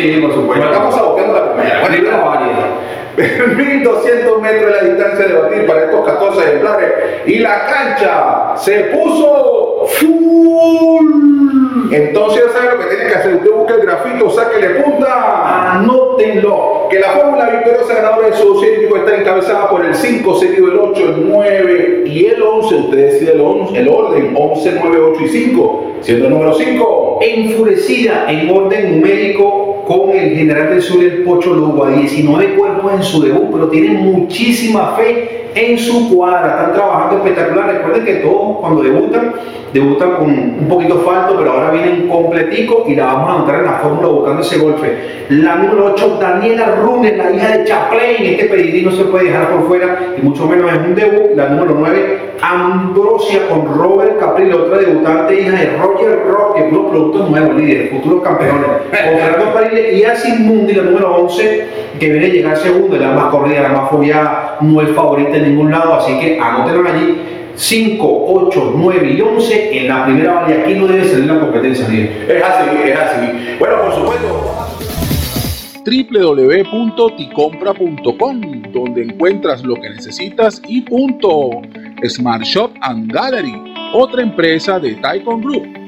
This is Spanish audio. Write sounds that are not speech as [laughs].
Sí, por supuesto. Estamos abocando la primera. Bueno, 1200 [laughs] metros es la distancia de batir para estos 14 ejemplares. Y la cancha se puso full. Entonces, ya saben lo que tienen que hacer. Usted busca el grafito, sáquele punta. Anótenlo. Que la fórmula victoriosa ganadora del Soviético está encabezada por el 5, seguido del 8, el 9 y el 11. Usted decide el, 11, el orden: 11, 9, 8 y 5. Siendo el número 5. Enfurecida en orden numérico con el general del sur, el Pocho Lugo, a 19 cuerpos en su debut, pero tiene muchísima fe en su cuadra, están trabajando espectacular. Recuerden que todos cuando debutan, debutan con un poquito falto, pero ahora vienen completico y la vamos a notar en la fórmula buscando ese golpe. La número 8, Daniela Runes, la hija de Chaplain, este pedigrí no se puede dejar por fuera y mucho menos es un debut. La número 9, Ambrosia con Robert Capri, otra debutante, hija de Roger Rock, que unos productos nuevos, líderes, futuros campeones. [laughs] Con Fernando Parile y Asin Mundi, la número 11, que viene a llegar segundo, la más corrida, la más follada, no es favorita en ningún lado, así que anótenlo allí. 5, 8, 9 y 11 en la primera valla. Aquí no debe salir la competencia, Es así, es así. Bueno, por supuesto www.ticompra.com, donde encuentras lo que necesitas y punto. Smart Shop and Gallery, otra empresa de Taikon Group